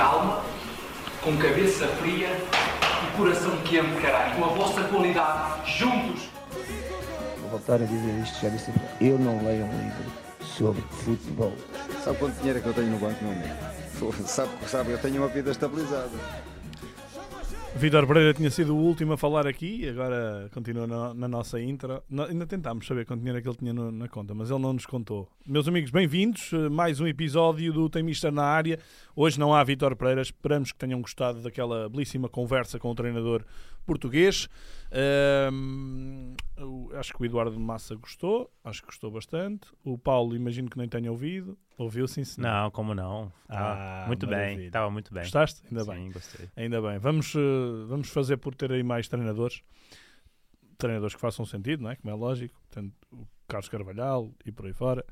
calma, com cabeça fria e coração quente, caralho. Com a vossa qualidade, juntos. Vou voltar a dizer isto, já disse. Eu não leio um livro sobre futebol. Sabe quanto dinheiro é que eu tenho no banco, meu amigo? Sabe, sabe, eu tenho uma vida estabilizada. Vitor Pereira tinha sido o último a falar aqui, agora continua na, na nossa intro. No- ainda tentámos saber quanto dinheiro é que ele tinha no- na conta, mas ele não nos contou. Meus amigos, bem-vindos. Mais um episódio do Tem na área. Hoje não há Vitor Pereira, esperamos que tenham gostado daquela belíssima conversa com o treinador português. Acho que o Eduardo Massa gostou, acho que gostou bastante. O Paulo, imagino que nem tenha ouvido. Ouviu, sim, senhor. Não, como não? Tava Ah, muito maravilha. bem, estava muito bem. Gostaste? Ainda Sim, bem. gostei. Ainda bem. Vamos, eh, vamos fazer por ter aí mais treinadores. Treinadores que façam sentido, não é? Como é lógico. Portanto, o Carlos Carvalhal e por aí fora.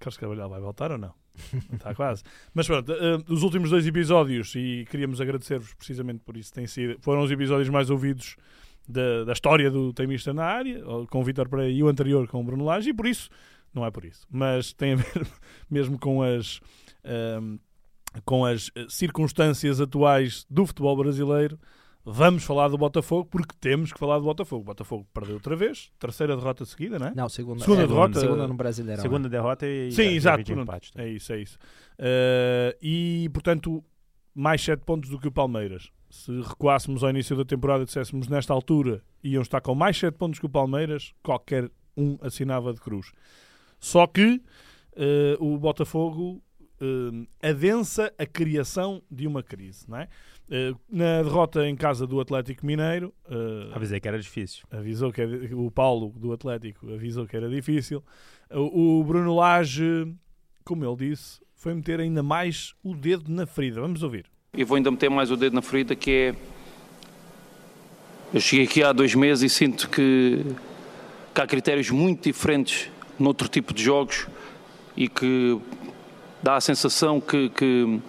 Carlos Carvalhal vai voltar ou não? Está quase. Mas pronto, eh, os últimos dois episódios, e queríamos agradecer-vos precisamente por isso, têm sido, foram os episódios mais ouvidos da, da história do Temista na área, com o Vitor Pereira e o anterior com o Bruno Lage, e por isso, não é por isso, mas tem a ver mesmo com as. ehm, com as eh, circunstâncias atuais do futebol brasileiro, vamos falar do Botafogo porque temos que falar do Botafogo. O Botafogo perdeu outra vez, terceira derrota seguida, não é? Não, segunda, Segunda é, derrota- Segunda no Brasileirão. Segunda derrota e Sim, e exato. empate. É isso, é isso. Eh, e, portanto, mais 7 pontos do que o Palmeiras. Se recuássemos ao início da temporada e disséssemos nesta altura iam estar com mais 7 pontos que o Palmeiras, qualquer um assinava de cruz. Só que eh, o Botafogo eh, adensa a criação de uma crise, não é? Eh, na derrota em casa do Atlético Mineiro, eh, Avisei que era difícil. avisou que era- o Paulo do Atlético avisou que era difícil. O, o Bruno Lage, como ele disse, foi meter ainda mais o dedo na ferida. Vamos ouvir. E vou ainda meter mais o dedo na ferida que é. Eu cheguei aqui há dois meses e sinto que, que há critérios muito diferentes noutro tipo de jogos e que dá a sensação que, que,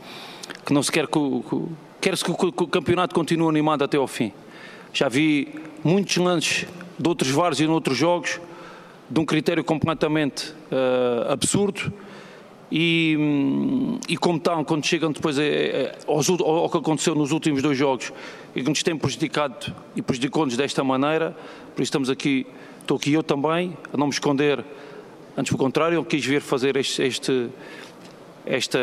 que não se quer que, que, quer-se que o, campeonato continue animado até ao fim. Já vi muitos lances de outros vários e de outros jogos de um critério completamente eh, absurdo e, e como estão, quando chegam depois a- a- aos ul- ao, ao que aconteceu nos últimos dois jogos e que nos tem prejudicado e prejudicou-nos desta maneira, por isso estamos aqui, estou aqui eu também, a não me esconder, antes pelo contrário, eu quis vir fazer este, este, esta,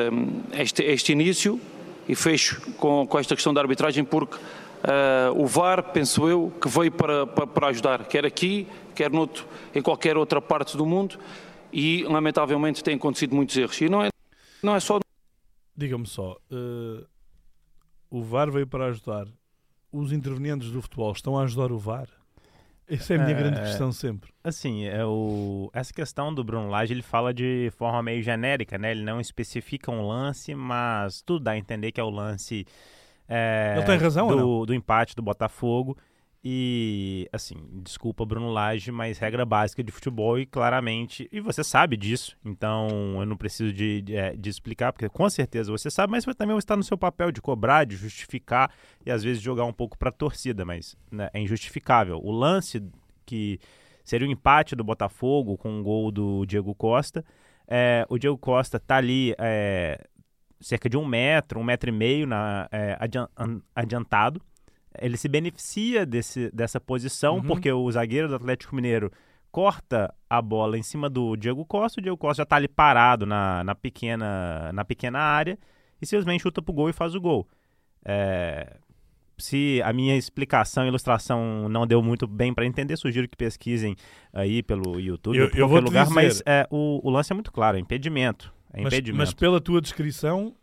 este, este início e fecho com, com esta questão da arbitragem porque ah, o VAR, penso eu, que veio para, para, para ajudar, quer aqui, quer noutro, em qualquer outra parte do mundo e lamentavelmente têm acontecido muitos erros. E não é, não é só Diga-me só, eh, o VAR veio para ajudar. Os intervenientes do futebol estão a ajudar o VAR? Essa é a minha É, grande questão sempre. Assim, é o... essa questão do Bruno Lage, ele fala de forma meio genérica, né? Ele não especifica um lance, mas tudo dá a entender que é o lance é, Ele tem razão ou do, do empate do Botafogo. E, assim, desculpa Bruno Lage, mas regra básica de futebol e claramente, e você sabe disso, então eu não preciso de, de, é, de explicar, porque com certeza você sabe, mas também está no seu papel de cobrar, de justificar e às vezes jogar um pouco para a torcida, mas né, é injustificável. O lance que seria o empate do Botafogo com um gol do Diego Costa, é, o Diego Costa tá ali é, cerca de um metro, um metro e meio na, é, adian- an- adiantado, ele se beneficia desse, dessa posição, Uhum. porque o zagueiro do Atlético Mineiro corta a bola em cima do Diego Costa, o Diego Costa já está ali parado na, na, pequena, na pequena área e simplesmente chuta pro gol e faz o gol. É, se a minha explicação e ilustração não deu muito bem para entender, sugiro que pesquisem aí pelo YouTube Eu- ou por eu vou lugar, dizer- mas é, o, o lance é muito claro, é impedimento. É Mas, impedimento. mas pela tua descrição,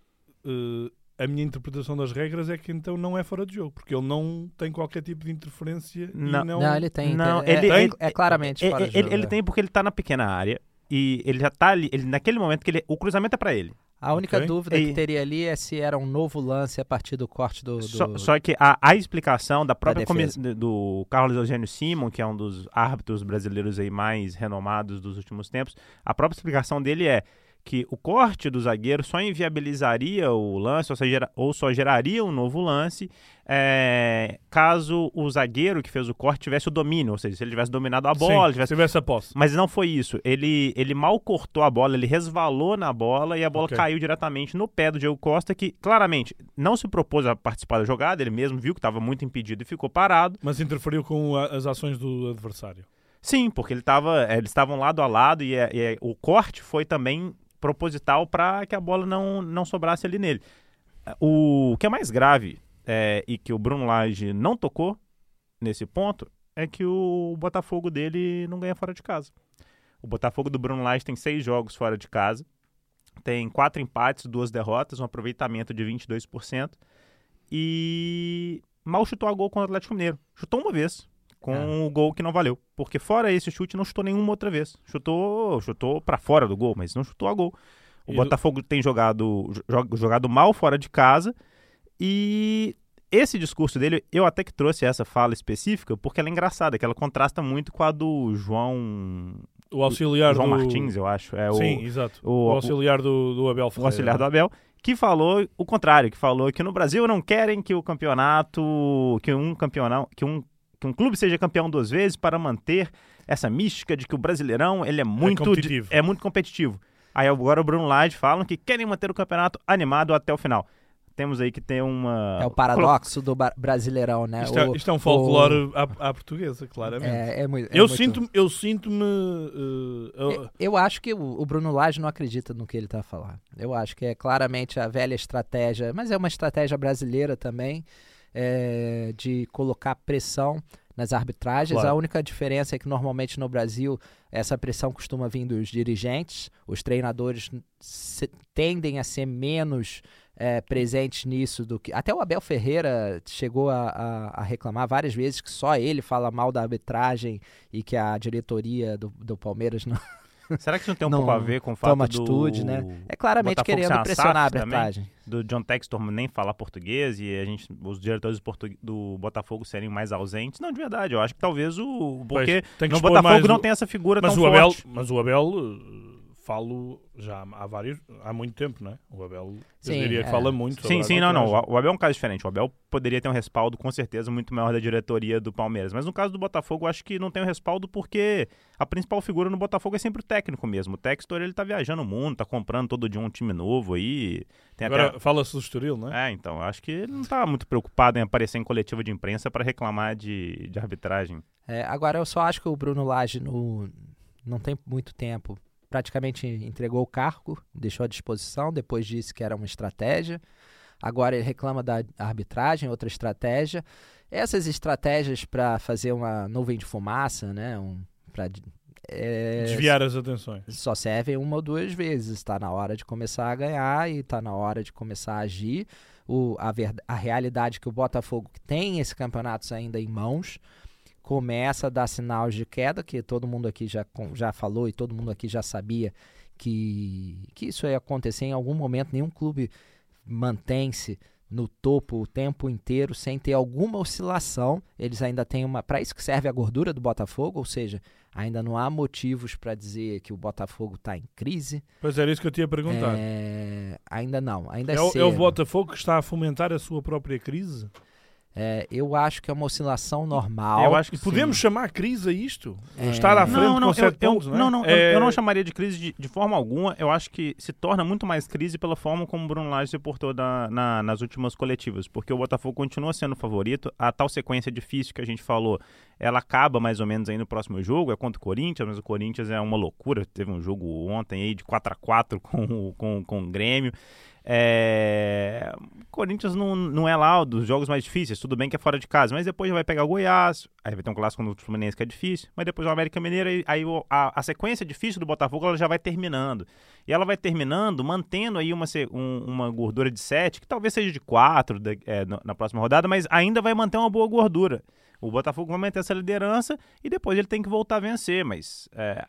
eh, a minha interpretação das regras é que então não é fora de jogo, porque ele não tem qualquer tipo de interferência Não. e não... Não, ele tem. Não, tem- é, ele- é- ele- é claramente É, fora é, de ele, jogo, ele é. tem porque ele tá na pequena área e ele já tá ali, ele, naquele momento que ele, o cruzamento é para ele. A única Ok. dúvida E- que teria ali é se era um novo lance a partir do corte do. do- Só, só que a, a explicação da própria comi- do Carlos Eugênio Simon, que é um dos árbitros brasileiros aí mais renomados dos últimos tempos, a própria explicação dele é que o corte do zagueiro só inviabilizaria o lance, ou, seja, ou só geraria um novo lance, é, caso o zagueiro que fez o corte tivesse o domínio, ou seja, se ele tivesse dominado a bola, Sim, tivesse se tivesse a posse. mas não foi isso. Ele, ele mal cortou a bola, ele resvalou na bola e a bola Ok. caiu diretamente no pé do Diego Costa, que claramente não se propôs a participar da jogada, ele mesmo viu que estava muito impedido e ficou parado. Mas interferiu com as ações do adversário. Sim, porque ele tava, eh, eles estavam lado a lado e, é- e é- o corte foi também proposital para que a bola não, não sobrasse ali nele. O que é mais grave é, e que o Bruno Lage não tocou nesse ponto é que o Botafogo dele não ganha fora de casa. O Botafogo do Bruno Lage tem seis jogos fora de casa, tem quatro empates, duas derrotas, um aproveitamento de 22% e mal chutou a gol contra o Atlético Mineiro. Chutou uma vez, com É. o gol que não valeu. Porque fora esse chute, não chutou nenhuma outra vez. Chutou, chutou para fora do gol, mas não chutou a gol. O E Botafogo tem jogado, jo- jogado mal fora de casa e esse discurso dele, eu até que trouxe essa fala específica porque ela é engraçada, que ela contrasta muito com a do João, O auxiliar João do... Martins, eu acho. É Sim, o, exato. o- O, auxiliar do, do Abel o Ferreira. auxiliar do Abel, que falou o contrário, que falou que no Brasil não querem que o campeonato, que um campeonato, que um, que um clube seja campeão duas vezes para manter essa mística de que o Brasileirão ele é muito di- competitivo. é muito competitivo. Aí agora o Bruno Lage falam que querem manter o campeonato animado até o final. Temos aí que ter uma É o paradoxo do brasileirão, né? Isto, é, O- isto é um folclore à, à portuguesa, claramente. É, é muito, é eu muito- sinto-me... Eu sinto-me... uh, Eu- Eu acho que o, o Bruno Lage não acredita no que ele está a falar. Eu acho que é claramente a velha estratégia, mas é uma estratégia brasileira também, é, de colocar pressão nas arbitragens. Claro. A única diferença é que normalmente no Brasil essa pressão costuma vir dos dirigentes, os treinadores se- tendem a ser menos é, presentes nisso do que. Até o Abel Ferreira chegou a, a- a reclamar várias vezes que só ele fala mal da arbitragem e que a diretoria do, do Palmeiras não Será que isso não tem um Não pouco a ver com o fato toma do atitude, né? É claramente Botafogo querendo pressionar a SAF também? arbitragem. do John Textor nem falar português e a gente, os diretores do, portu- do Botafogo serem mais ausentes? Não, de verdade, eu acho que talvez o porque Pois, no Botafogo não o- tem essa figura mas tão o Abel, forte. mas o Abel uh, falo já há vários, há muito tempo, não é? O Abel, Sim, eu diria é. que fala muito Sim, sim, não, não. O Abel é um caso diferente. O Abel poderia ter um respaldo, com certeza, muito maior da diretoria do Palmeiras. Mas no caso do Botafogo, eu acho que não tem um respaldo porque a principal figura no Botafogo é sempre o técnico mesmo. O Textor, ele tá viajando o mundo, tá comprando todo dia um time novo aí. Tem Agora até... fala-se do Estoril, não é? Então, eu acho que ele não tá muito preocupado em aparecer em coletiva de imprensa para reclamar de, de arbitragem. É, agora eu só acho que o Bruno Lage no, não tem muito tempo. Praticamente entregou o cargo, deixou à disposição, depois disse que era uma estratégia. Agora ele reclama da arbitragem, outra estratégia. Essas estratégias para fazer uma nuvem de fumaça, né? Um, pra, é, Desviar as atenções. só servem uma ou duas vezes. Está na hora de começar a ganhar e está na hora de começar a agir. O, a, ver, a realidade é que o Botafogo tem esse campeonato ainda em mãos começa a dar sinais de queda, que todo mundo aqui já, já falou e todo mundo aqui já sabia que, que isso ia acontecer em algum momento. Nenhum clube mantém-se no topo o tempo inteiro sem ter alguma oscilação. Eles ainda têm uma. Para isso que serve a gordura do Botafogo, ou seja, ainda não há motivos para dizer que o Botafogo está em crise. Pois era isso que eu tinha a perguntar. É, ainda não, ainda é, É, o, é o. Botafogo que está a fomentar a sua própria crise? É, eu acho que é uma oscilação normal. Eu acho que podemos sim. chamar crise a isto? É. Estar à frente Não, não, com eu, eu- pontos, não é? não, não, eu- É- eu não chamaria de crise de, de forma alguma. Eu acho que se torna muito mais crise pela forma como o Bruno Lage se portou da- na- nas últimas coletivas, porque o Botafogo continua sendo o favorito. A tal sequência difícil que a gente falou, ela acaba mais ou menos aí no próximo jogo, é contra o Corinthians, mas o Corinthians é uma loucura. Teve um jogo ontem aí de 4 a 4 com, com, com o Grêmio. É... Corinthians não, não é lá dos jogos mais difíceis, tudo bem que é fora de casa, mas depois vai pegar o Goiás, aí vai ter um clássico no Fluminense que é difícil, mas depois o América Mineiro, aí, a, a sequência difícil do Botafogo ela já vai terminando. E ela vai terminando, mantendo aí uma, um- uma gordura de 7, que talvez seja de 4 na, na próxima rodada, mas ainda vai manter uma boa gordura. O Botafogo vai manter essa liderança e depois ele tem que voltar a vencer, mas é,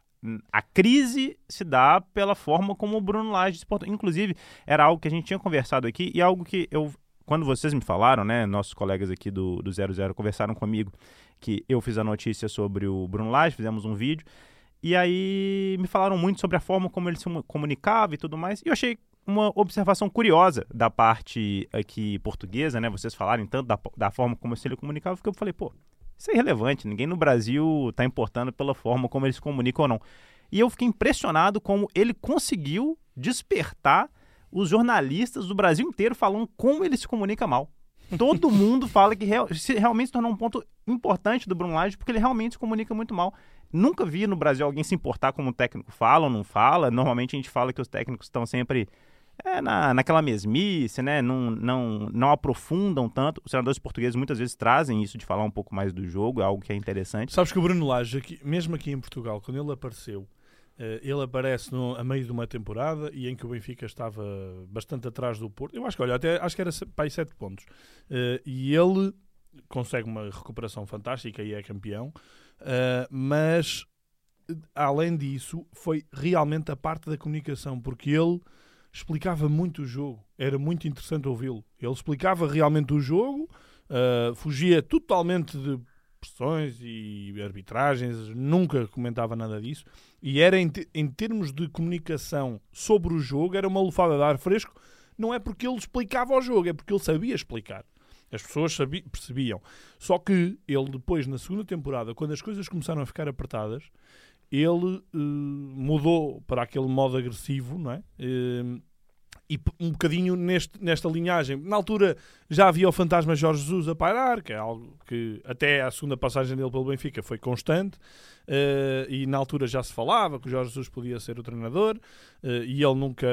a crise se dá pela forma como o Bruno Lage se portou. Inclusive, era algo que a gente tinha conversado aqui e algo que eu, quando vocês me falaram, né, nossos colegas aqui do, do 00 conversaram comigo, que eu fiz a notícia sobre o Bruno Lage, fizemos um vídeo, E aí me falaram muito sobre a forma como ele se comunicava e tudo mais. E eu achei uma observação curiosa da parte aqui portuguesa, né? Vocês falarem tanto da, da forma como ele comunicava, porque eu falei, pô, isso é irrelevante. Ninguém no Brasil está importando pela forma como eles comunicam ou não. E eu fiquei impressionado como ele conseguiu despertar os jornalistas do Brasil inteiro falando como ele se comunica mal. Todo mundo fala que real, se realmente se tornou um ponto importante do Bruno Lage, porque ele realmente se comunica muito mal. Nunca vi no Brasil alguém se importar como o técnico fala ou não fala. Normalmente a gente fala que os técnicos estão sempre é, na, naquela mesmice, né? Não, não, não aprofundam tanto. Os treinadores portugueses muitas vezes trazem isso de falar um pouco mais do jogo, é algo que é interessante. Sabes que o Bruno Lage, aqui, mesmo aqui em Portugal, quando ele apareceu, Uh, ele aparece no, a meio de uma temporada e em que o Benfica estava bastante atrás do Porto. Eu acho que, olha, até acho que era para aí 7 pontos. Uh, e ele consegue uma recuperação fantástica e é campeão. Uh, mas, além disso, foi realmente a parte da comunicação, porque ele explicava muito o jogo. Era muito interessante ouvi-lo. Ele explicava realmente o jogo, fugia totalmente de pressões e arbitragens, nunca comentava nada disso. E era em, em termos de comunicação sobre o jogo, era uma lufada de ar fresco. Não é porque ele explicava o jogo, é porque ele sabia explicar. As pessoas sabiam, percebiam. Só que ele depois, na segunda temporada, quando as coisas começaram a ficar apertadas, ele uh, mudou para aquele modo agressivo, não é? Uh, e um bocadinho neste, nesta linhagem. Na altura já havia o fantasma Jorge Jesus a pairar, que é algo que até a segunda passagem dele pelo Benfica foi constante, uh, e na altura já se falava que o Jorge Jesus podia ser o treinador, e ele nunca.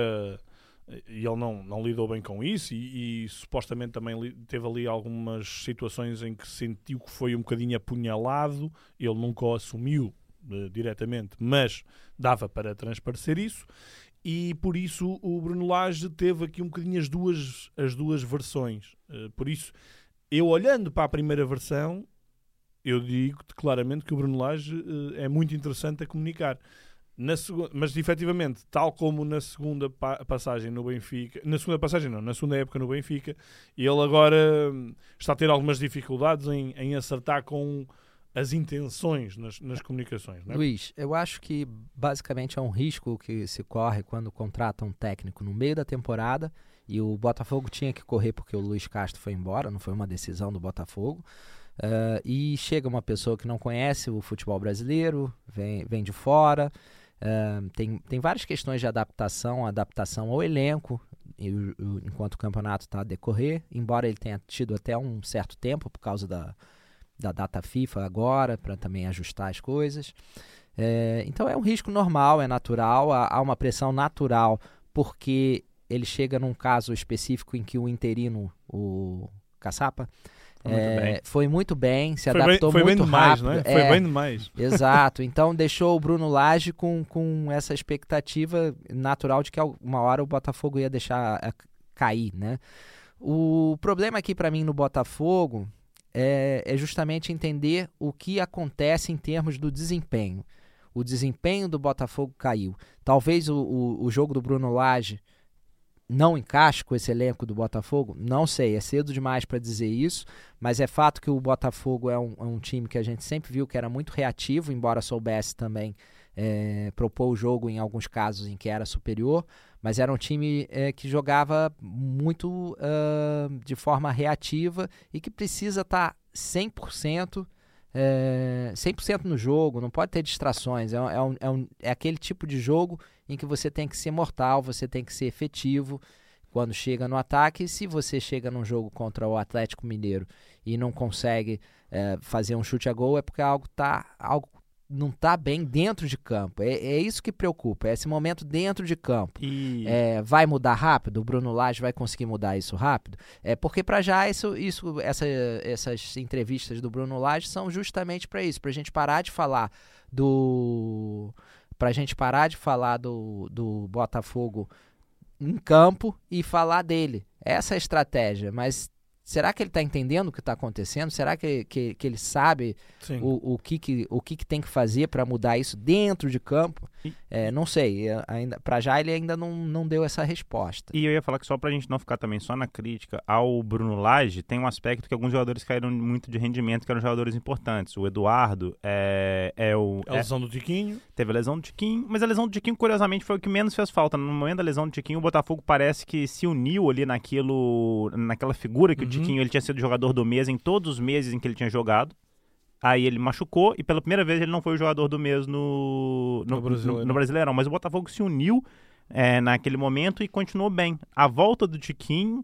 E ele não, não lidou bem com isso, e, e supostamente também teve ali algumas situações em que sentiu que foi um bocadinho apunhalado. Ele nunca o assumiu uh, diretamente, mas dava para transparecer isso e por isso o Bruno Lage teve aqui um bocadinho as duas, as duas versões. Uh, por isso, eu olhando para a primeira versão, eu digo claramente que o Bruno Lage uh, é muito interessante a comunicar. Na mas efetivamente, tal como na segunda pa passagem no Benfica, na segunda passagem não, na segunda época no Benfica, ele agora hum, está a ter algumas dificuldades em, em acertar com as intenções nas, nas comunicações. É? Luiz, eu acho que basicamente é um risco que se corre quando contrata um técnico no meio da temporada e o Botafogo tinha que correr porque o Luiz Castro foi embora, não foi uma decisão do Botafogo. Uh, e chega uma pessoa que não conhece o futebol brasileiro, vem, vem de fora, uh, tem, tem várias questões de adaptação, adaptação ao elenco, enquanto o campeonato está a decorrer, embora ele tenha tido até um certo tempo por causa da, da data FIFA agora, para também ajustar as coisas. É, então é um risco normal, é natural, há, há, uma pressão natural, porque ele chega num caso específico em que o interino, o Caçapa, foi, é, muito, foi muito bem, se foi adaptou bem, foi muito bem rápido. Demais, né? Foi é, bem demais. Exato. Então deixou o Bruno Lage com, com essa expectativa natural de que uma hora o Botafogo ia deixar a, cair, né? O problema aqui para mim no Botafogo é, é justamente entender o que acontece em termos do desempenho. O desempenho do Botafogo caiu. Talvez o, o, o jogo do Bruno Lage não encaixe com esse elenco do Botafogo? Não sei, é cedo demais para dizer isso, mas é fato que o Botafogo é um, é um, time que a gente sempre viu que era muito reativo, embora soubesse também é, propor o jogo em alguns casos em que era superior, mas era um time é, que jogava muito uh, de forma reativa e que precisa estar tá 100%, é, 100% no jogo, não pode ter distrações. É, é, um, é, um, é aquele tipo de jogo em que você tem que ser mortal, você tem que ser efetivo quando chega no ataque. Se você chega num jogo contra o Atlético Mineiro e não consegue é, fazer um chute a gol, é porque algo está algo não está bem dentro de campo. É, é, isso que preocupa, é esse momento dentro de campo. E... É, vai mudar rápido? O Bruno Lage vai conseguir mudar isso rápido? É porque para já isso, isso essa, essas entrevistas do Bruno Lage são justamente para isso, para a gente parar de falar do para a gente parar de falar do, do Botafogo em campo e falar dele. Essa é a estratégia, mas será que ele está entendendo o que está acontecendo? Será que, que, que ele sabe Sim. o, o, que, que, o que, que tem que fazer para mudar isso dentro de campo? É, não sei, é, ainda para já ele ainda não, não deu essa resposta. E eu ia falar que só pra gente não ficar também só na crítica ao Bruno Lage, tem um aspecto que alguns jogadores caíram muito de rendimento, que eram jogadores importantes. O Eduardo é, é o. A é- lesão do Tiquinho. teve a lesão do Tiquinho, mas a lesão do Tiquinho, curiosamente, foi o que menos fez falta. No momento da lesão do Tiquinho, o Botafogo parece que se uniu ali naquilo, naquela figura que o Uhum. Tiquinho ele tinha sido jogador do mês em todos os meses em que ele tinha jogado. Aí ele machucou e pela primeira vez ele não foi o jogador do mês no, no, No Brasileirão. no- no Brasileirão. Mas o Botafogo se uniu é, naquele momento e continuou bem. A volta do Tiquinho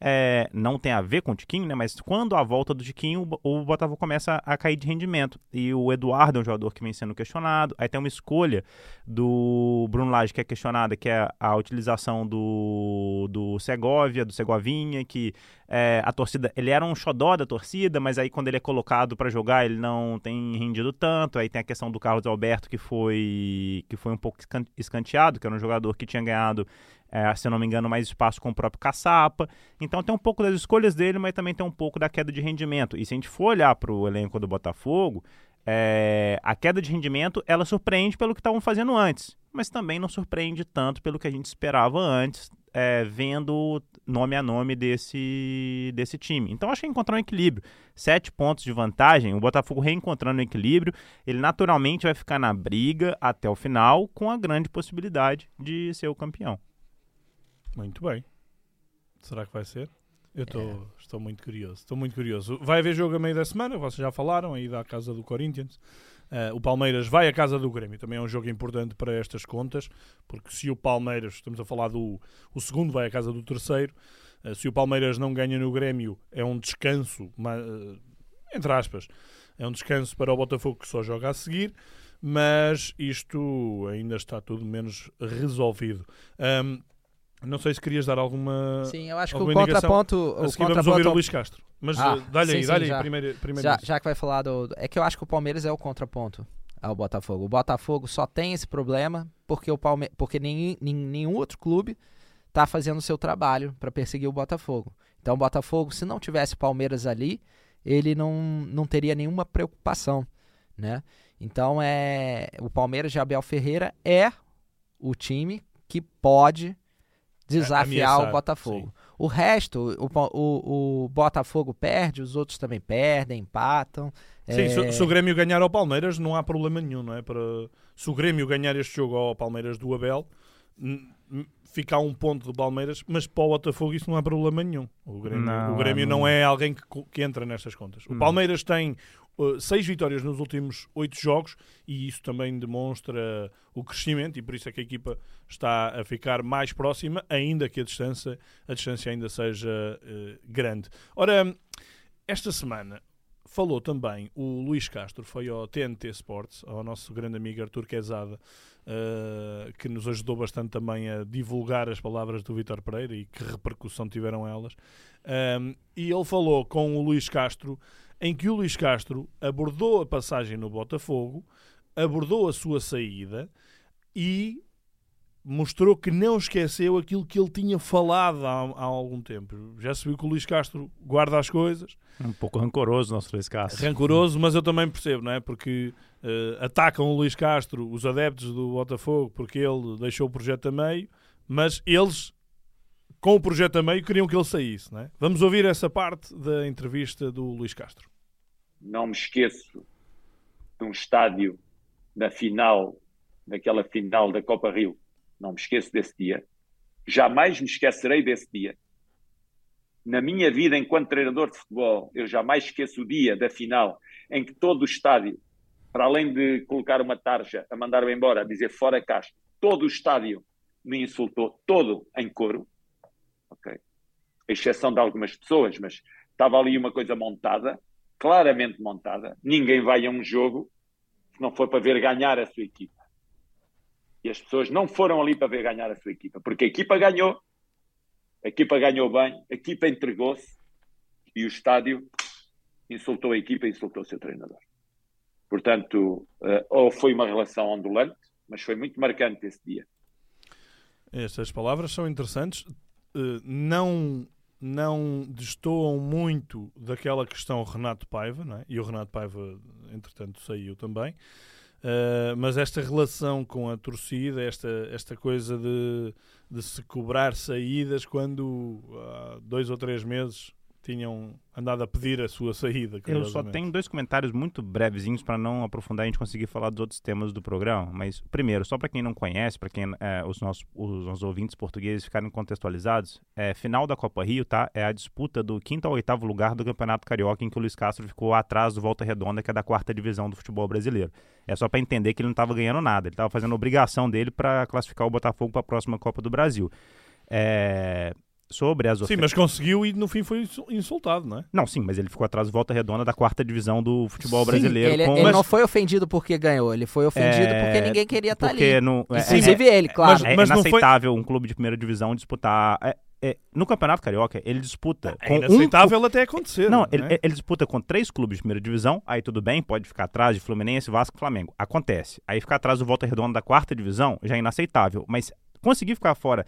é, não tem a ver com o Tiquinho, né? Mas quando a volta do Tiquinho, o Bo- o Botafogo começa a cair de rendimento. E o Eduardo é um jogador que vem sendo questionado. Aí tem uma escolha do Bruno Lage que é questionada, que é a utilização do, do Segovia, do Segovinha, que é, a torcida, ele era um xodó da torcida, mas aí quando ele é colocado para jogar, ele não tem rendido tanto. Aí tem a questão do Carlos Alberto, que foi, que foi um pouco escan- escanteado, que era um jogador que tinha ganhado, é, se eu não me engano, mais espaço com o próprio Caçapa. Então tem um pouco das escolhas dele, mas também tem um pouco da queda de rendimento. E se a gente for olhar para o elenco do Botafogo, é, a queda de rendimento ela surpreende pelo que estavam fazendo antes, mas também não surpreende tanto pelo que a gente esperava antes, é, vendo nome a nome desse, desse time. Então acho que encontrar um equilíbrio. Sete pontos de vantagem, o Botafogo reencontrando o equilíbrio, ele naturalmente vai ficar na briga até o final, com a grande possibilidade de ser o campeão. Muito bem. Será que vai ser? Eu tô, estou muito curioso. Estou muito curioso. Vai haver jogo a meio da semana, vocês já falaram, aí da casa do Corinthians. Eh, o Palmeiras vai à casa do Grêmio. Também é um jogo importante para estas contas, porque se o Palmeiras, estamos a falar do o segundo, vai à casa do terceiro. eh, se o Palmeiras não ganha no Grêmio, é um descanso, ma- eh, entre aspas, é um descanso para o Botafogo que só joga a seguir. Mas isto ainda está tudo menos resolvido. Ahm, não sei se querias dar alguma. Sim, eu acho que o contraponto. A O seguir vamos ouvir o Luís Castro. Mas Ah, eh, dá-lhe aí, dá-lhe aí primeiro, primeiro já, já que vai falar do. É que eu acho que o Palmeiras é o contraponto ao Botafogo. O Botafogo só tem esse problema porque, o Palme... porque nenhum, nenhum outro clube tá fazendo o seu trabalho para perseguir o Botafogo. Então o Botafogo, se não tivesse Palmeiras ali, ele não, não teria nenhuma preocupação, né? Então é o Palmeiras de Abel Ferreira é o time que pode desafiar ameaçar, o Botafogo. sim. O resto, o, o, o Botafogo perde, os outros também perdem, empatam. Sim, É, se, se o Grêmio ganhar ao Palmeiras, não há problema nenhum, não é? Para, se o Grêmio ganhar este jogo ao Palmeiras do Abel, n- n- fica a um ponto do Palmeiras, mas para o Botafogo isso não há problema nenhum. O Grêmio Não, o Grêmio não. não é alguém que, que entra nestas contas. O Não. Palmeiras tem seis vitórias nos últimos oito jogos e isso também demonstra o crescimento e por isso é que a equipa está a ficar mais próxima, ainda que a distância, a distância ainda seja uh, grande. Ora, esta semana falou também o Luís Castro, foi ao TNT Sports, ao nosso grande amigo Artur Quezada, eh, que nos ajudou bastante também a divulgar as palavras do Vítor Pereira e que repercussão tiveram elas. Um, e ele falou com o Luís Castro, em que o Luís Castro abordou a passagem no Botafogo, abordou a sua saída e mostrou que não esqueceu aquilo que ele tinha falado há, há algum tempo. Já se viu que o Luís Castro guarda as coisas, Um pouco rancoroso nosso Luiz Castro. rancoroso, mas eu também percebo, não é? Porque eh, atacam o Luís Castro, os adeptos do Botafogo, porque ele deixou o projeto a meio, mas eles, com o projeto a meio, queriam que ele saísse, não é? Vamos ouvir essa parte da entrevista do Luís Castro. não me esqueço de um estádio da final, daquela final da Copa Rio. Não me esqueço desse dia. Jamais me esquecerei desse dia. Na minha vida enquanto treinador de futebol, eu jamais esqueço o dia da final em que todo o estádio, para além de colocar uma tarja a mandar-me embora, a dizer fora Castro, todo o estádio me insultou, todo em coro. Ok? A exceção de algumas pessoas, mas estava ali uma coisa montada claramente montada. Ninguém vai a um jogo se não for para ver ganhar a sua equipa. E as pessoas não foram ali para ver ganhar a sua equipa, porque a equipa ganhou, a equipa ganhou bem, a equipa entregou-se e o estádio insultou a equipa e insultou o seu treinador. Portanto, eh, ou foi uma relação ondulante, mas foi muito marcante esse dia. Estas palavras são interessantes. Eh, não não destoam muito daquela questão Renato Paiva, é? e o Renato Paiva, entretanto, saiu também. Uh, mas esta relação com a torcida, esta, esta coisa de, de se cobrar saídas quando há dois ou três meses tinham andado a pedir a sua saída. Eu só tenho dois comentários muito brevezinhos para não aprofundar e a gente conseguir falar dos outros temas do programa. Mas, primeiro, só para quem não conhece, para quem é, os, nossos, os nossos ouvintes portugueses ficarem contextualizados, é, final da Copa Rio, tá? É a disputa do quinto ao oitavo lugar do Campeonato Carioca, em que o Luiz Castro ficou atrás do Volta Redonda, que é da quarta divisão do futebol brasileiro. É só para entender que ele não estava ganhando nada, ele estava fazendo a obrigação dele para classificar o Botafogo para a próxima Copa do Brasil. É, sobre as Sim, mas conseguiu e no fim foi insul- insultado, não é? Não, sim, mas ele ficou atrás do Volta Redonda da quarta divisão do futebol Sim, brasileiro. Ele, com... ele Mas- não foi ofendido porque ganhou, ele foi ofendido É, porque ninguém queria estar porque ali. no, é, Inclusive é, ele, claro. é, Mas não foi- inaceitável um clube de primeira divisão disputar. é- é, no Campeonato Carioca, ele disputa É com um. inaceitável até acontecer. Não, não ele, é? ele disputa com três clubes de primeira divisão, aí tudo bem, pode ficar atrás de Fluminense, Vasco e Flamengo. Acontece. Aí ficar atrás do Volta Redonda da quarta divisão já é inaceitável. Mas conseguir ficar fora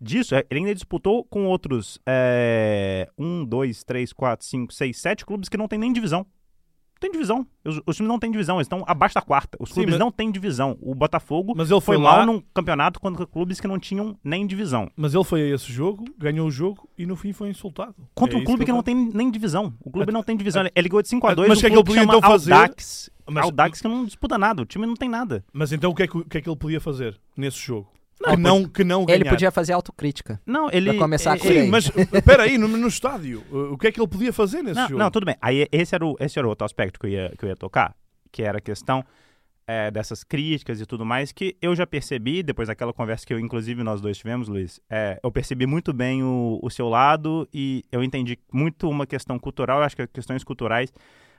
disso, é, ele ainda disputou com outros é, um, dois, três, quatro, cinco, seis, sete clubes que não tem nem divisão. Não tem divisão. Os, os times não têm divisão, eles estão abaixo da quarta. Os Sim, clubes mas- não têm divisão. O Botafogo Mas ele foi foi mal lá- num campeonato contra clubes que não tinham nem divisão. Mas ele foi a esse jogo, ganhou o jogo e no fim foi insultado. Contra É um clube que eu não tem nem divisão. O clube Ah, não tem divisão. ah, Ele ganhou de 5 a 2 mas o que é que ele podia então fazer? Audax. Mas- Audax que não disputa nada. O time não tem nada. Mas então o que, é que, o que é que ele podia fazer nesse jogo? Não, que, não, que não ganhar. Ele podia fazer autocrítica. Não, ele... Pra começar ele- com Sim, aí. mas espera aí, no, no estádio, o que é que ele podia fazer nesse Não, jogo? não, tudo bem. Aí esse era, o, esse era o outro aspecto que eu ia, que eu ia tocar, que era a questão é, dessas críticas e tudo mais, que eu já percebi, depois daquela conversa que eu, inclusive, nós dois tivemos, Luiz, é, eu percebi muito bem o, o seu lado e eu entendi muito uma questão cultural, eu acho que questões culturais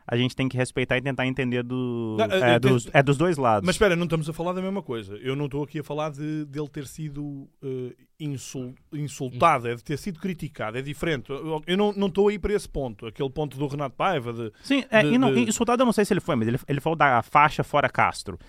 a gente tem que respeitar e tentar entender do, Não, é, entendo. dos, é dos dois lados. Mas espera, não estamos a falar da mesma coisa. Eu não estou aqui a falar de dele ter sido uh, insul- insultado, é de ter sido criticado, é diferente. Eu eu não não estou aí para esse ponto, aquele ponto do Renato Paiva de Sim, é, de- e não, de- insultado eu não sei se ele foi, mas ele, ele falou da faixa fora Castro.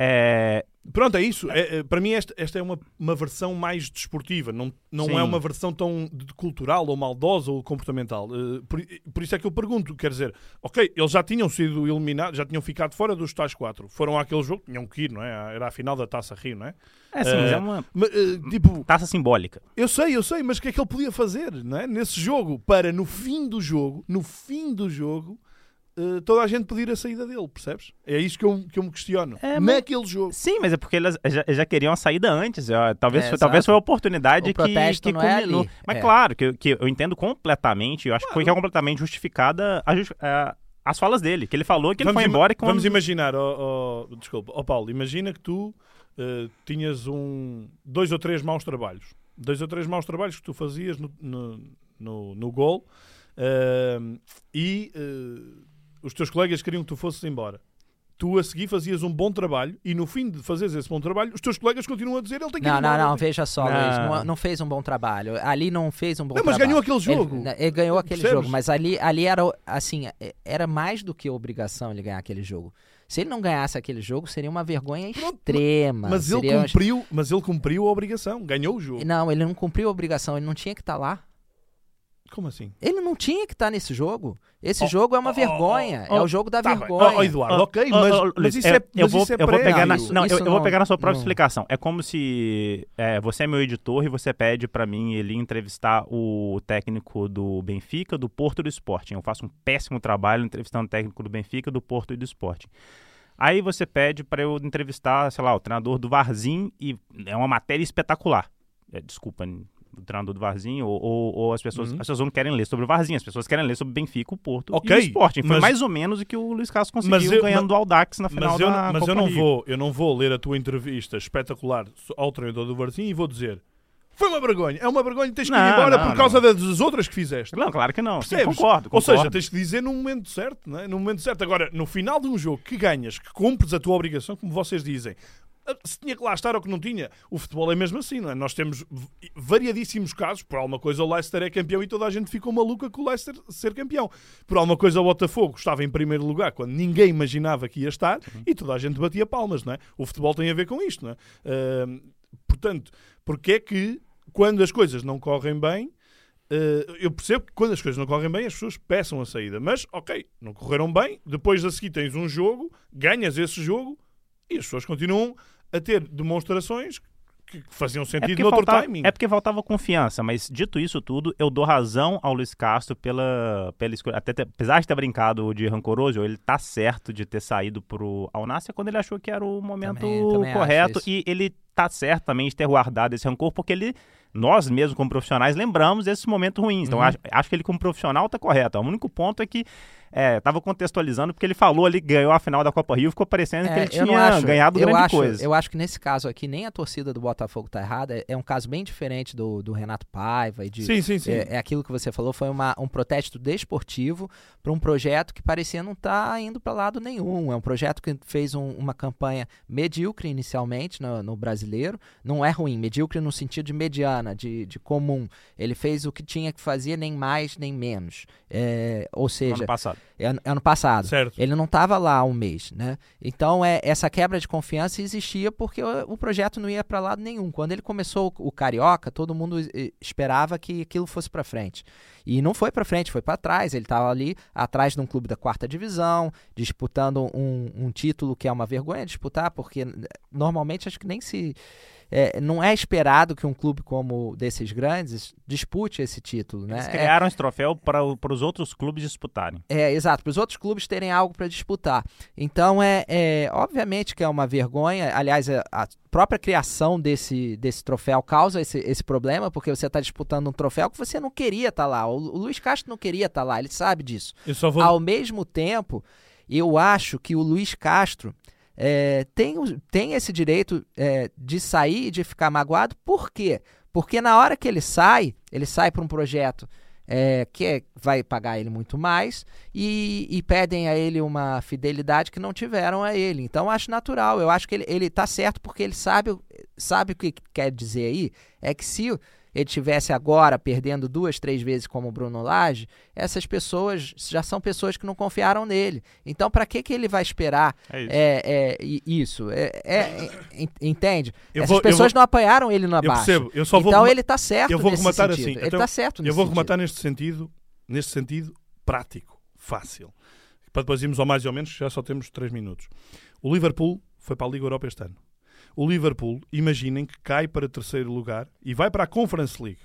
É, Pronto, é isso. É, é, para mim, esta, esta é uma, uma versão mais desportiva. Não, não Sim. é uma versão tão de- cultural ou maldosa ou comportamental. Eh, por, por isso é que eu pergunto. Quer dizer, ok, eles já tinham sido eliminados, já tinham ficado fora dos tais quatro. Foram àquele jogo, tinham que ir, não é? Era a final da Taça Rio, não é? é sim, mas Eh, é uma Mas, eh, tipo, taça simbólica. eu sei, eu sei, mas o que é que ele podia fazer não é? nesse jogo para no fim do jogo, no fim do jogo, eh, toda a gente pedir a saída dele, percebes? É isso que eu, que eu me questiono. É, mas- Naquele jogo. Sim, mas é porque eles já, já queriam a saída antes. ó. Talvez, É, foi, talvez foi a oportunidade O que, protesto que não é culminou. ali. Mas É. claro, que, que eu entendo completamente, eu acho que foi que é completamente justificada a justi- a- as falas dele, que ele falou que ele foi ima- embora e com... Vamos imaginar, ó, ó, desculpa, ó Paulo, imagina que tu eh, tinhas um, dois ou três maus trabalhos. Dois ou três maus trabalhos que tu fazias no, no, no, no gol eh, e eh, os teus colegas queriam que tu fosses embora. Tu a seguir fazias um bom trabalho e no fim de fazeres esse bom trabalho, os teus colegas continuam a dizer ele tem que ir Não, não, embora. não, veja só, Não. Luiz, não, não fez um bom trabalho. Ali não fez um bom Não, mas trabalho. ganhou aquele jogo. Ele, ele ganhou aquele Percebes? jogo, mas ali, ali era assim, era mais do que obrigação ele ganhar aquele jogo. Se ele não ganhasse aquele jogo, seria uma vergonha Pronto, extrema. Mas ele, seria- cumpriu, mas ele cumpriu a obrigação, ganhou o jogo. Não, ele não cumpriu a obrigação, ele não tinha que estar lá. Como assim? Ele não tinha que estar nesse jogo. Esse Oh, jogo é uma oh, vergonha. oh, é o jogo da Tá vergonha. Eduardo, ok, mas, mas isso é, eu, mas vou, isso é eu vou pegar na, Isso- não, eu- eu, vou não- pegar na sua própria não- explicação. É como se é, você é meu editor e você pede pra mim ele entrevistar o técnico do Benfica, do Porto e do Sporting. Eu faço um péssimo trabalho entrevistando o técnico do Benfica, do Porto e do Sporting. Aí você pede pra eu entrevistar, sei lá, o treinador do Varzim e é uma matéria espetacular. É, desculpa, o treinador do Varzim ou, ou- ou as pessoas, Uhum. as pessoas não querem ler sobre o Varzim, as pessoas querem ler sobre o Benfica, o Porto Ok, e o Sporting. Foi mas- mais ou menos o que o Luiz Castro Mas conseguiu eu- ganhando mas- do Audax na final Mas, eu, da mas Copa eu não Rio. vou, eu não vou ler a tua entrevista espetacular ao treinador do Varzim e vou dizer foi uma vergonha, é uma vergonha, tens que ir Não, embora não, por causa das outras que fizeste. Não, claro que não. Sim, Percebes? concordo, Ou concordo. seja, tens que dizer no momento certo, não é? no momento certo. Agora, no final de um jogo que ganhas, que cumpres a tua obrigação, como vocês dizem, se tinha que lá estar ou que não tinha, o futebol é mesmo assim, não é? Nós temos variadíssimos casos, por alguma coisa o Leicester é campeão e toda a gente ficou maluca com o Leicester ser campeão. Por alguma coisa o Botafogo estava em primeiro lugar quando ninguém imaginava que ia estar e toda a gente batia palmas, não é? O futebol tem a ver com isto, não é? Ah, portanto, porque é que quando as coisas não correm bem, eh, eu percebo que quando as coisas não correm bem, as pessoas peçam a saída. Mas, ok, não correram bem. Depois a seguir tens um jogo, ganhas esse jogo e as pessoas continuam a ter demonstrações que faziam É sentido porque, noutro faltava, timing. é porque faltava confiança, mas dito isso tudo, eu dou razão ao Luiz Castro pela, pela escolha. Até, apesar de ter brincado de rancoroso, ele tá certo de ter saído pro Alnácia quando ele achou que era o momento Também- também correto. E ele tá certo também de ter guardado esse rancor, porque ele, nós mesmos como profissionais, lembramos desses momentos ruins. Então Uhum. acho, acho que ele como profissional tá correto. O único ponto é que é, tava contextualizando porque ele falou ali, ganhou a final da Copa Rio, ficou parecendo que É, ele eu não tinha acho- ganhado eu grande acho, coisa. Eu acho que nesse caso aqui, nem a torcida do Botafogo tá errada. É, é um caso bem diferente do, do Renato Paiva e de. Sim, sim, sim. É, é aquilo que você falou, foi uma, um protesto desportivo para um projeto que parecia não estar indo para lado nenhum. É um projeto que fez um- uma campanha medíocre inicialmente no, no brasileiro. Não é ruim, medíocre no sentido de mediana, de, de comum. Ele fez o que tinha que fazer, nem mais nem menos. É, ou seja, ano passado. É ano, ano passado. Certo. Ele não estava lá um mês, né? Então é, essa quebra de confiança existia porque o, o projeto não ia para lado nenhum. Quando ele começou o, o carioca, todo mundo esperava que aquilo fosse para frente. E não foi para frente, foi para trás. Ele estava ali atrás de um clube da quarta divisão, disputando um, um título que é uma vergonha disputar, porque normalmente acho que nem se é, não é esperado que um clube como desses grandes dispute esse título, né? Eles É- criaram esse troféu para, para os outros clubes disputarem. é, exato, para os outros clubes terem algo para disputar. Então, é, é obviamente que é uma vergonha. Aliás, a, a própria criação desse, desse troféu causa esse, esse problema, porque você está disputando um troféu que você não queria estar lá. O, o Luiz Castro não queria estar lá, ele sabe disso. Eu só vou. Ao mesmo tempo, eu acho que o Luiz Castro é, tem, tem esse direito é, de sair e de ficar magoado. Por quê? Porque na hora que ele sai, ele sai para um projeto é, que é- vai pagar ele muito mais e, e pedem a ele uma fidelidade que não tiveram a ele. Então acho natural, eu acho que ele, ele tá certo porque ele sabe, sabe o que quer dizer aí, é que se ele tivesse agora perdendo duas, três vezes como o Bruno Lage, essas pessoas já são pessoas que não confiaram nele. Então para que que ele vai esperar É isso. é, é, isso? É, é- en- entende? Eu Essas vou- pessoas vou- não apoiaram ele na vou então ele tá certo eu vou nesse rematar sentido. assim. Ele Então, tá certo nesse Eu vou sentido. rematar neste sentido, neste sentido prático, fácil. Para depois irmos ao mais ou menos, já só temos 3 minutos. O Liverpool foi para a Liga Europa este ano. O Liverpool, imaginem que cai para terceiro lugar e vai para a Conference League.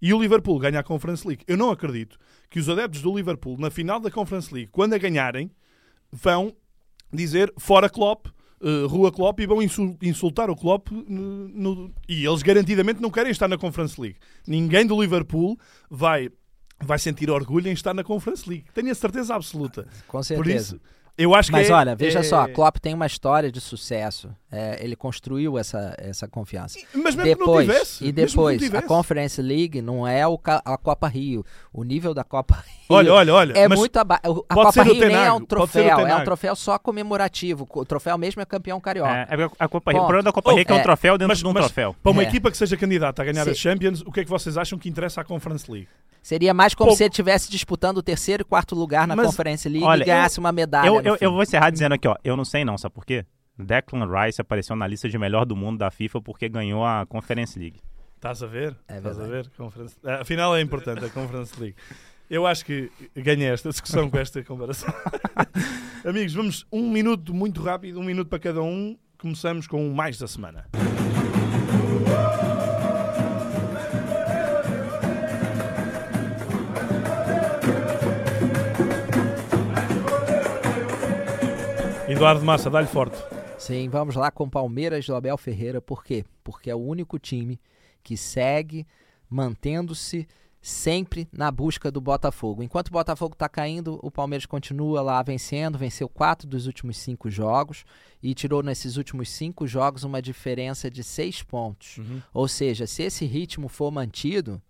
E o Liverpool ganha a Conference League. Eu não acredito que os adeptos do Liverpool, na final da Conference League, quando a ganharem, vão dizer fora Klopp, eh, rua Klopp, e vão insul- insultar o Klopp. no- no- e eles garantidamente não querem estar na Conference League. Ninguém do Liverpool vai, vai sentir orgulho em estar na Conference League. Tenho a certeza absoluta. Com Por certeza. isso, eu acho Mas que olha, veja é- só, Klopp tem uma história de sucesso. É, ele construiu essa, essa confiança. Mas mesmo que não depois, tivesse. e mesmo que não depois, a. Conference League não é o a Copa Rio. O nível da Copa Rio Olha, olha, olha. é muito abaixo. A pode Copa Rio nem é um troféu, é um troféu só comemorativo. O troféu mesmo é campeão carioca. É, é a Copa Rio. O problema da Copa Oh, Rio é que é um é, troféu dentro mas- de um mas- troféu. para uma É. equipa que seja candidata a ganhar Se- a Champions, o que é que vocês acham que interessa à Conference League? Seria mais como Pouco. se ele estivesse disputando o terceiro e quarto lugar na Mas, Conference League olha, e ganhasse uma medalha. Eu, eu, eu vou encerrar dizendo aqui, ó. Eu não sei não, sabe por quê? Declan Rice apareceu na lista de melhor do mundo da FIFA porque ganhou a Conference League. Estás a ver? É Estás a ver? Conference... Ah, Afinal é importante a Conference League. Eu acho que ganhei esta discussão com esta comparação. Amigos, vamos um minuto muito rápido, um minuto para cada um. Começamos com o mais da semana. Eduardo Massa, dá-lhe forte. Sim, vamos lá com Palmeiras do Abel Ferreira. Por quê? Porque é o único time que segue mantendo-se sempre na busca do Botafogo. Enquanto o Botafogo está caindo, o Palmeiras continua lá vencendo, venceu quatro dos últimos cinco jogos e tirou nesses últimos cinco jogos uma diferença de seis pontos. Ou seja, se esse ritmo for mantido,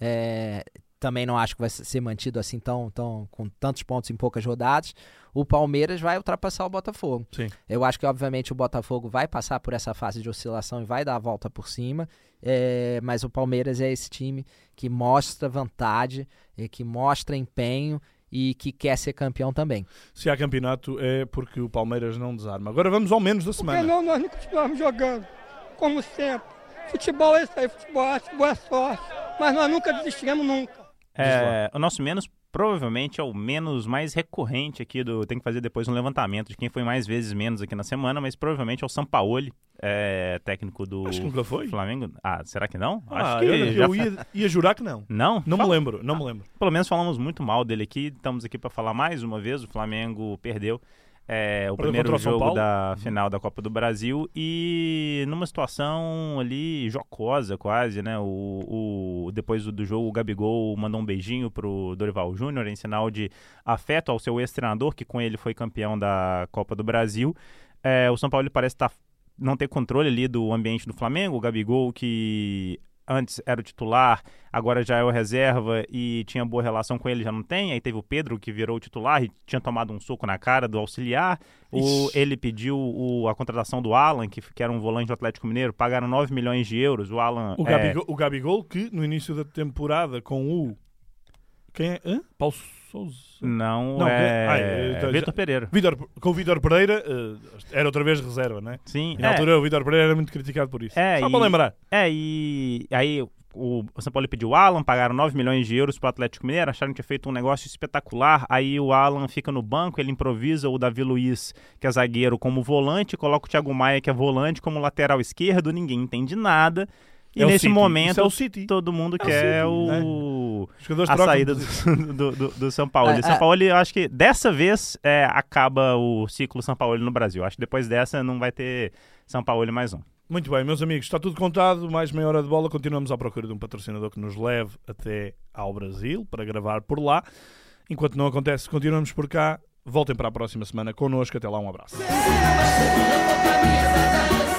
é, também não acho que vai ser mantido assim tão, tão com tantos pontos em poucas rodadas, o Palmeiras vai ultrapassar o Botafogo. Sim. Eu acho que, obviamente, o Botafogo vai passar por essa fase de oscilação e vai dar a volta por cima. é, mas o Palmeiras é esse time que mostra vontade, e que mostra empenho e que quer ser campeão também. Se há campeonato é porque o Palmeiras não desarma. Agora vamos ao menos da Porque semana. não, nós não continuamos jogando, como sempre. Futebol é isso aí, futebol, futebol é sorte. mas nós nunca desistiremos nunca. É, o nosso menos provavelmente é o menos mais recorrente aqui do. Tem que fazer depois um levantamento de quem foi mais vezes menos aqui na semana, mas provavelmente é o Sampaoli, é, técnico do Acho que nunca foi. Flamengo. Ah, será que não? Ah, Acho que eu, já eu ia, ia jurar que não. Não? Não me Fala- lembro, não me lembro. Pelo menos falamos muito mal dele aqui. Estamos aqui para falar mais uma vez. O Flamengo perdeu é, o primeiro jogo da final da Copa do Brasil e numa situação ali jocosa quase, né? O, o- depois do, jogo, o Gabigol mandou um beijinho pro Dorival Júnior em sinal de afeto ao seu ex-treinador, que com ele foi campeão da Copa do Brasil. É, o São Paulo parece estar não ter controle ali do ambiente do Flamengo. O Gabigol, que antes era o titular, agora já é o reserva e tinha boa relação com ele, já não tem. Aí teve o Pedro, que virou o titular e tinha tomado um soco na cara do auxiliar. O, ele pediu o- a contratação do Alan, que, que era um volante do Atlético Mineiro, pagaram 9 milhões de euros. O Alan. O é, Gabigol, o Gabigol que no início da temporada com o. Quem é? Hã? Paulo Souza? não, Não, é. ah, é, então, Vitor Pereira. Vitor, com o Vitor Pereira, eh, era outra vez reserva, né? Sim, E na é, altura o Vitor Pereira era muito criticado por isso. É, Só e- para lembrar. É, e aí o, o São Paulo pediu o Alan, pagaram 9 milhões de euros pro Atlético Mineiro, acharam que tinha feito um negócio espetacular. Aí o Alan fica no banco, ele improvisa o Davi Luiz, que é zagueiro, como volante, coloca o Thiago Maia, que é volante, como lateral esquerdo, ninguém entende nada. E É o nesse City. momento, é o City. todo mundo É o quer City, o, jogadores a trocam saída do, do, do- do São Paulo. É, São é. Paulo, eu acho que dessa vez é, acaba o ciclo São Paulo no Brasil. Acho que depois dessa não vai ter São Paulo mais um. Muito bem, meus amigos, está tudo contado. Mais meia hora de bola. Continuamos à procura de um patrocinador que nos leve até ao Brasil para gravar por lá. Enquanto não acontece, continuamos por cá. Voltem para a próxima semana connosco. Até lá, um abraço. Camisa 10